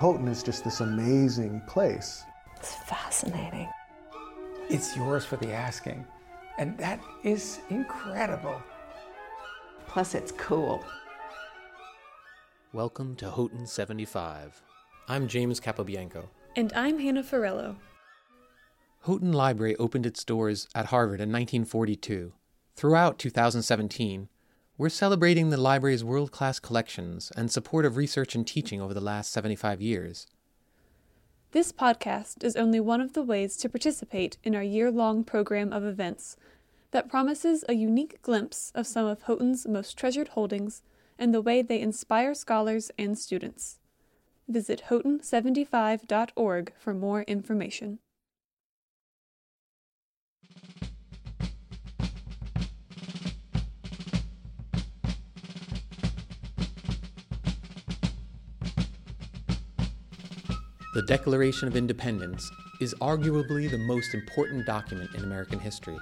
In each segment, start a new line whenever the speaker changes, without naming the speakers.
Houghton is just this amazing place.
It's fascinating.
It's yours for the asking. And that is incredible.
Plus, it's cool.
Welcome to Houghton 75. I'm James Capobianco.
And I'm Hannah Farello.
Houghton Library opened its doors at Harvard in 1942. Throughout 2017, we're celebrating the library's world class collections and support of research and teaching over the last 75 years.
This podcast is only one of the ways to participate in our year long program of events that promises a unique glimpse of some of Houghton's most treasured holdings and the way they inspire scholars and students. Visit houghton75.org for more information.
The Declaration of Independence is arguably the most important document in American history,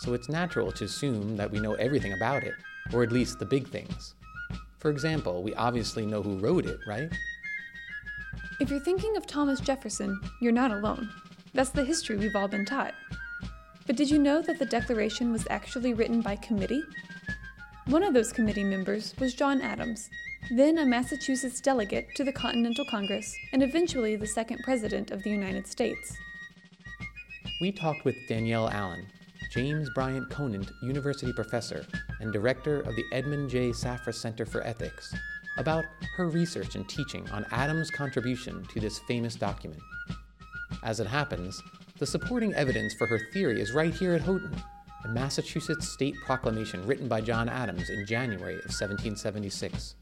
so it's natural to assume that we know everything about it, or at least the big things. For example, we obviously know who wrote it, right?
If you're thinking of Thomas Jefferson, you're not alone. That's the history we've all been taught. But did you know that the Declaration was actually written by committee one of those committee members was John Adams, then a Massachusetts delegate to the Continental Congress and eventually the second President of the United States.
We talked with Danielle Allen, James Bryant Conant University Professor and Director of the Edmond J. Safra Center for Ethics, about her research and teaching on Adams' contribution to this famous document. As it happens, the supporting evidence for her theory is right here at Houghton a Massachusetts state proclamation written by John Adams in January of 1776.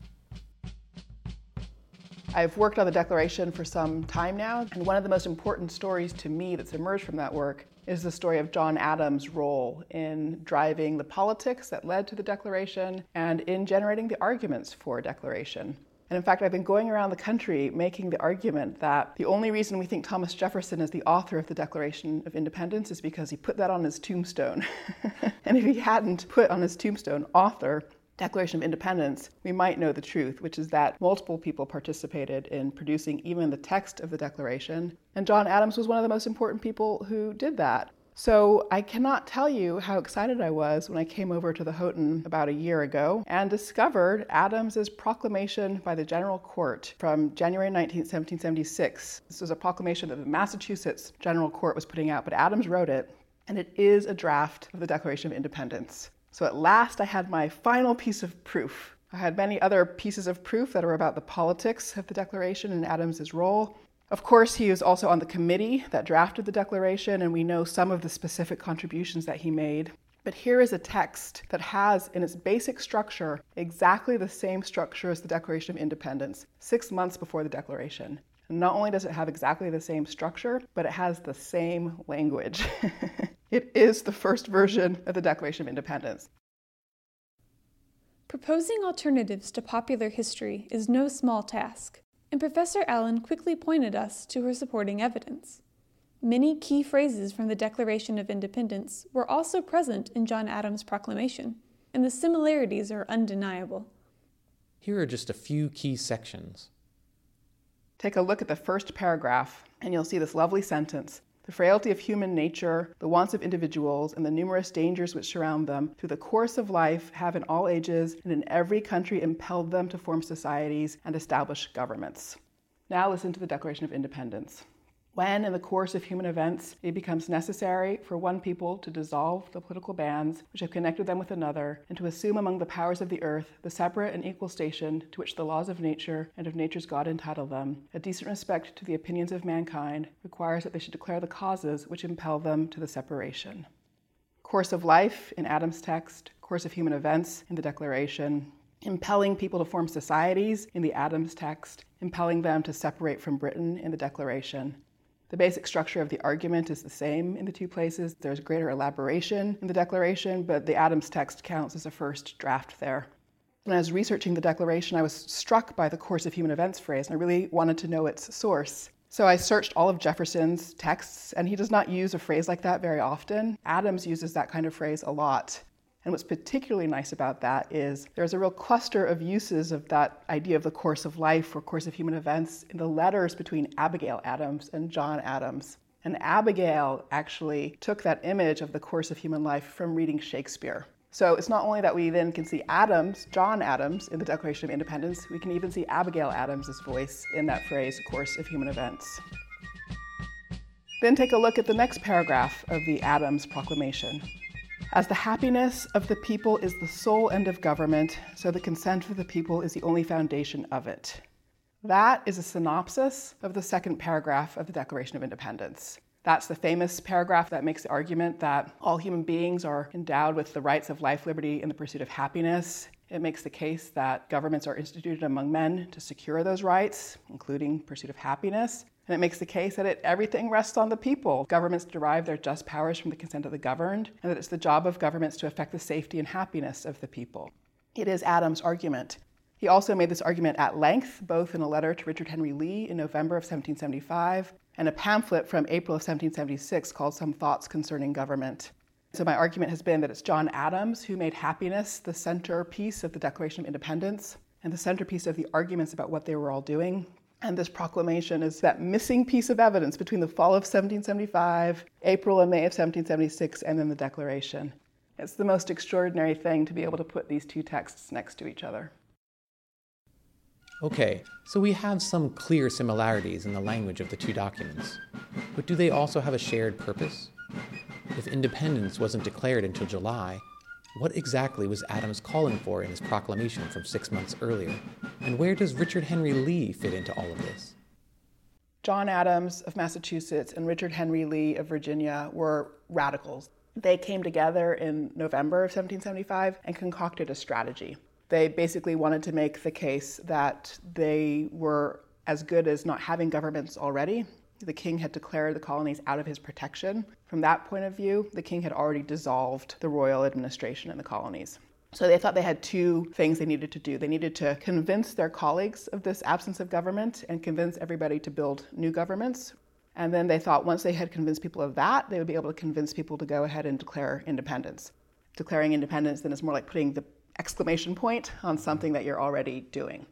I've
worked on the Declaration for some time now, and one of the most important stories to me that's emerged from that work is the story of John Adams' role in driving the politics that led to the Declaration and in generating the arguments for a Declaration. And in fact, I've been going around the country making the argument that the only reason we think Thomas Jefferson is the author of the Declaration of Independence is because he put that on his tombstone. and if he hadn't put on his tombstone author, Declaration of Independence, we might know the truth, which is that multiple people participated in producing even the text of the Declaration. And John Adams was one of the most important people who did that. So I cannot tell you how excited I was when I came over to the Houghton about a year ago and discovered Adams's proclamation by the General Court from January 19, 1776. This was a proclamation that the Massachusetts General Court was putting out, but Adams wrote it, and it is a draft of the Declaration of Independence. So at last I had my final piece of proof. I had many other pieces of proof that are about the politics of the Declaration and Adams's role of course, he was also on the committee that drafted the declaration, and we know some of the specific contributions that he made. But here is a text that has, in its basic structure, exactly the same structure as the Declaration of Independence, six months before the Declaration. And not only does it have exactly the same structure, but it has the same language. it is the first version of the Declaration of Independence.
Proposing alternatives to popular history is no small task and Professor Allen quickly pointed us to her supporting evidence. Many key phrases from the Declaration of Independence were also present in John Adams' proclamation, and the similarities are undeniable.
Here are just a few key sections.
Take a look at the first paragraph, and you'll see this lovely sentence the frailty of human nature, the wants of individuals, and the numerous dangers which surround them through the course of life have in all ages and in every country impelled them to form societies and establish governments. Now listen to the Declaration of Independence when, in the course of human events, it becomes necessary for one people to dissolve the political bands which have connected them with another, and to assume among the powers of the earth the separate and equal station to which the laws of nature and of nature's God entitle them, a decent respect to the opinions of mankind requires that they should declare the causes which impel them to the separation. Course of life in Adams' text, course of human events in the Declaration, impelling people to form societies in the Adams text, impelling them to separate from Britain in the Declaration, the basic structure of the argument is the same in the two places. There's greater elaboration in the declaration, but the Adams text counts as a first draft there. When I was researching the declaration, I was struck by the course of human events phrase, and I really wanted to know its source. So I searched all of Jefferson's texts, and he does not use a phrase like that very often. Adams uses that kind of phrase a lot. And what's particularly nice about that is there's a real cluster of uses of that idea of the course of life or course of human events in the letters between Abigail Adams and John Adams. And Abigail actually took that image of the course of human life from reading Shakespeare. So it's not only that we then can see Adams, John Adams, in the Declaration of Independence, we can even see Abigail Adams' voice in that phrase, course of human events. Then take a look at the next paragraph of the Adams Proclamation. As the happiness of the people is the sole end of government, so the consent of the people is the only foundation of it. That is a synopsis of the second paragraph of the Declaration of Independence. That's the famous paragraph that makes the argument that all human beings are endowed with the rights of life, liberty, and the pursuit of happiness. It makes the case that governments are instituted among men to secure those rights, including pursuit of happiness, and it makes the case that it, everything rests on the people. Governments derive their just powers from the consent of the governed, and that it's the job of governments to affect the safety and happiness of the people. It is Adams' argument. He also made this argument at length, both in a letter to Richard Henry Lee in November of 1775 and a pamphlet from April of 1776 called Some Thoughts Concerning Government. So, my argument has been that it's John Adams who made happiness the centerpiece of the Declaration of Independence and the centerpiece of the arguments about what they were all doing. And this proclamation is that missing piece of evidence between the fall of 1775, April and May of 1776, and then the Declaration. It's the most extraordinary thing to be able to put these two texts next to each other.
Okay, so we have some clear similarities in the language of the two documents, but do they also have a shared purpose? If independence wasn't declared until July, what exactly was Adams calling for in his proclamation from six months earlier? And where does Richard Henry Lee fit into all of this?
John Adams of Massachusetts and Richard Henry Lee of Virginia were radicals. They came together in November of 1775 and concocted a strategy. They basically wanted to make the case that they were as good as not having governments already the king had declared the colonies out of his protection. From that point of view, the king had already dissolved the royal administration in the colonies. So they thought they had two things they needed to do. They needed to convince their colleagues of this absence of government and convince everybody to build new governments. And then they thought once they had convinced people of that, they would be able to convince people to go ahead and declare independence. Declaring independence then is more like putting the exclamation point on something that you're already doing.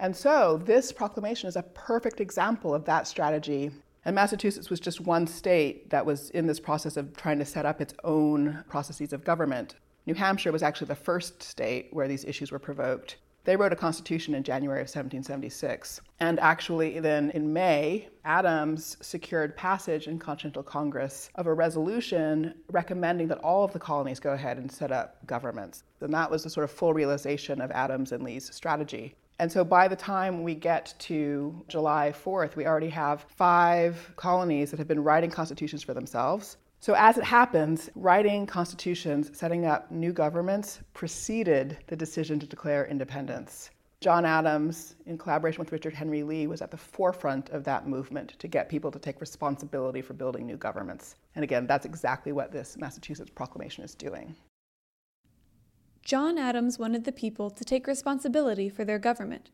And so this proclamation is a perfect example of that strategy and Massachusetts was just one state that was in this process of trying to set up its own processes of government. New Hampshire was actually the first state where these issues were provoked. They wrote a constitution in January of 1776. And actually, then in May, Adams secured passage in Continental Congress of a resolution recommending that all of the colonies go ahead and set up governments. And that was the sort of full realization of Adams and Lee's strategy. And so by the time we get to July 4th, we already have five colonies that have been writing constitutions for themselves. So, as it happens, writing constitutions, setting up new governments, preceded the decision to declare independence. John Adams, in collaboration with Richard Henry Lee, was at the forefront of that movement to get people to take responsibility for building new governments. And again, that's exactly what this Massachusetts proclamation is doing.
John Adams wanted the people to take responsibility for their government.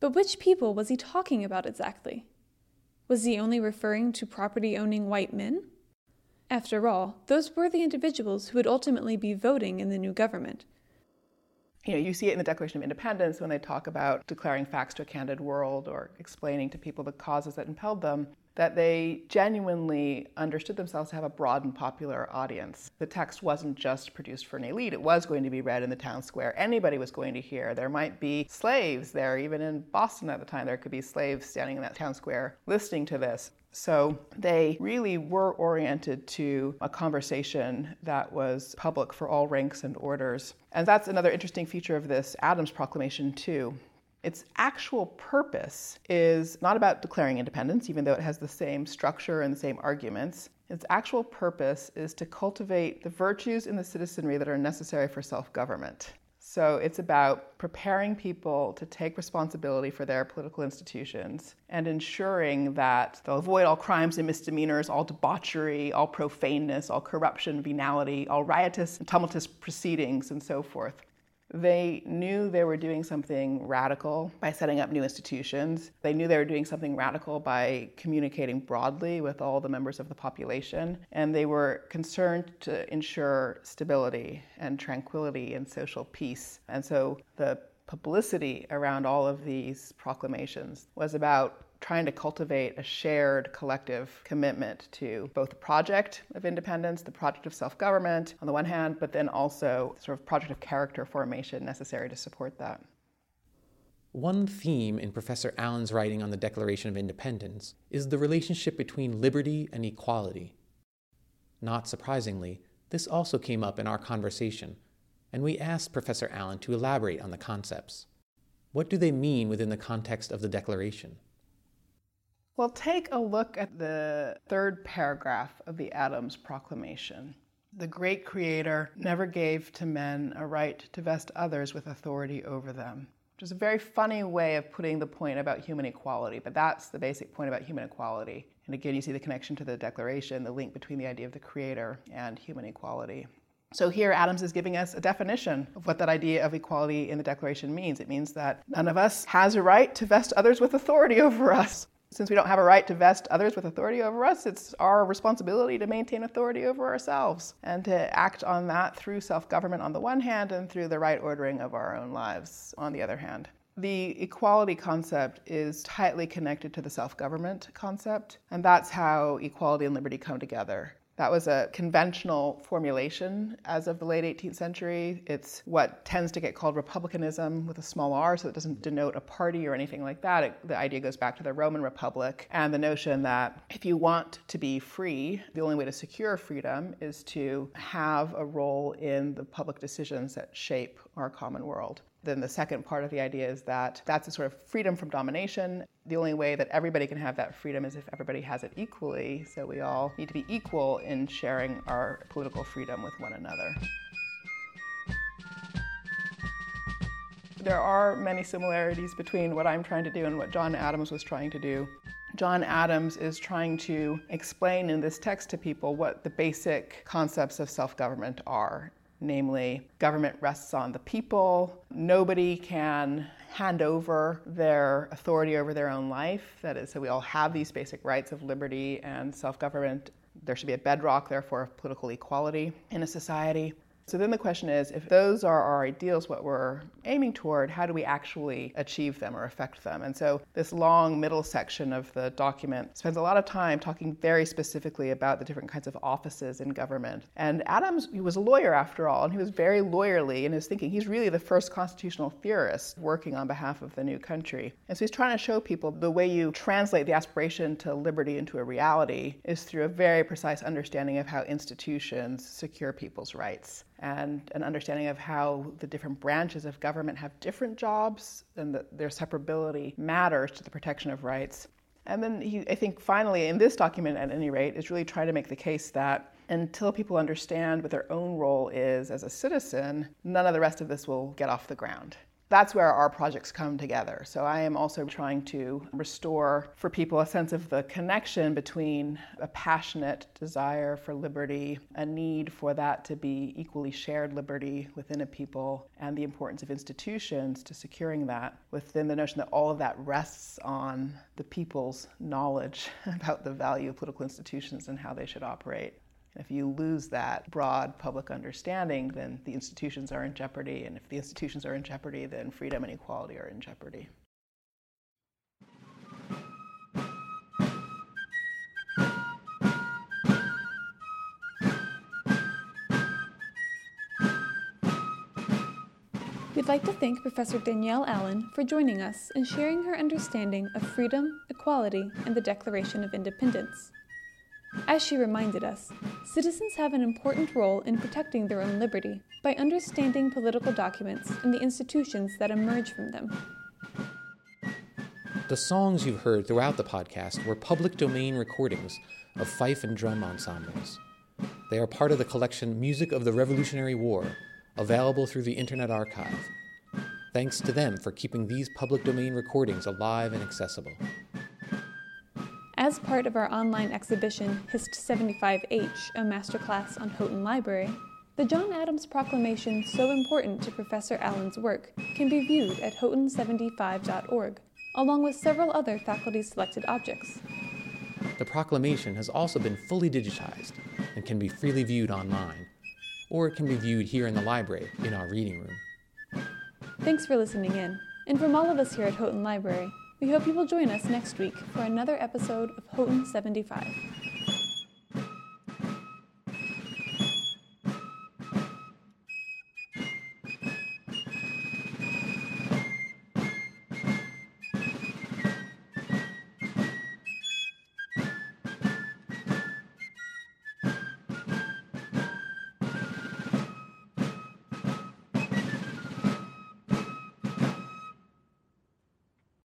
But which people was he talking about exactly? Was he only referring to property owning white men? After all, those were the individuals who would ultimately be voting in the new government.
You know, you see it in the Declaration of Independence when they talk about declaring facts to a candid world or explaining to people the causes that impelled them that they genuinely understood themselves to have a broad and popular audience. The text wasn't just produced for an elite, it was going to be read in the town square. Anybody was going to hear. There might be slaves there, even in Boston at the time, there could be slaves standing in that town square listening to this. So they really were oriented to a conversation that was public for all ranks and orders. And that's another interesting feature of this Adams Proclamation, too. Its actual purpose is not about declaring independence, even though it has the same structure and the same arguments. Its actual purpose is to cultivate the virtues in the citizenry that are necessary for self government. So it's about preparing people to take responsibility for their political institutions and ensuring that they'll avoid all crimes and misdemeanors, all debauchery, all profaneness, all corruption, venality, all riotous and tumultuous proceedings, and so forth. They knew they were doing something radical by setting up new institutions. They knew they were doing something radical by communicating broadly with all the members of the population. And they were concerned to ensure stability and tranquility and social peace. And so the publicity around all of these proclamations was about trying to cultivate a shared collective commitment to both the project of independence, the project of self government on the one hand, but then also sort of project of character formation necessary to support that.
One theme in Professor Allen's writing on the Declaration of Independence is the relationship between liberty and equality. Not surprisingly, this also came up in our conversation, and we asked Professor Allen to elaborate on the concepts. What do they mean within the context of the Declaration?
Well, take a look at the third paragraph of the Adams Proclamation. The great Creator never gave to men a right to vest others with authority over them. Which is a very funny way of putting the point about human equality, but that's the basic point about human equality. And again, you see the connection to the Declaration, the link between the idea of the Creator and human equality. So here, Adams is giving us a definition of what that idea of equality in the Declaration means. It means that none of us has a right to vest others with authority over us since we don't have a right to vest others with authority over us, it's our responsibility to maintain authority over ourselves and to act on that through self government on the one hand and through the right ordering of our own lives on the other hand. The equality concept is tightly connected to the self government concept, and that's how equality and liberty come together. That was a conventional formulation as of the late 18th century. It's what tends to get called republicanism with a small r, so it doesn't denote a party or anything like that. It, the idea goes back to the Roman Republic and the notion that if you want to be free, the only way to secure freedom is to have a role in the public decisions that shape our common world. Then the second part of the idea is that that's a sort of freedom from domination. The only way that everybody can have that freedom is if everybody has it equally. So we all need to be equal in sharing our political freedom with one another. There are many similarities between what I'm trying to do and what John Adams was trying to do. John Adams is trying to explain in this text to people what the basic concepts of self government are namely, government rests on the people, nobody can hand over their authority over their own life. That is, so we all have these basic rights of liberty and self government. There should be a bedrock, therefore, of political equality in a society. So then the question is if those are our ideals, what we're aiming toward, how do we actually achieve them or affect them? And so this long middle section of the document spends a lot of time talking very specifically about the different kinds of offices in government. And Adams, he was a lawyer after all, and he was very lawyerly in his thinking. He's really the first constitutional theorist working on behalf of the new country. And so he's trying to show people the way you translate the aspiration to liberty into a reality is through a very precise understanding of how institutions secure people's rights and an understanding of how the different branches of government have different jobs and that their separability matters to the protection of rights. And then he, I think finally, in this document at any rate, is really trying to make the case that until people understand what their own role is as a citizen, none of the rest of this will get off the ground that's where our projects come together. So I am also trying to restore for people a sense of the connection between a passionate desire for liberty, a need for that to be equally shared liberty within a people, and the importance of institutions to securing that within the notion that all of that rests on the people's knowledge about the value of political institutions and how they should operate. And if you lose that broad public understanding, then the institutions are in jeopardy. And if the institutions are in jeopardy, then freedom and equality are in jeopardy.
We'd like to thank Professor Danielle Allen for joining us and sharing her understanding of freedom, equality, and the Declaration of Independence. As she reminded us, citizens have an important role in protecting their own liberty by understanding political documents and the institutions that emerge from them.
The songs you've heard throughout the podcast were public domain recordings of fife and drum ensembles. They are part of the collection Music of the Revolutionary War, available through the Internet Archive. Thanks to them for keeping these public domain recordings alive and accessible.
As part of our online exhibition, HIST 75H, a masterclass on Houghton Library, the John Adams Proclamation, so important to Professor Allen's work, can be viewed at houghton75.org, along with several other faculty selected objects.
The proclamation has also been fully digitized and can be freely viewed online, or it can be viewed here in the library in our reading room.
Thanks for listening in, and from all of us here at Houghton Library, we hope you will join us next week for another episode of Houghton 75.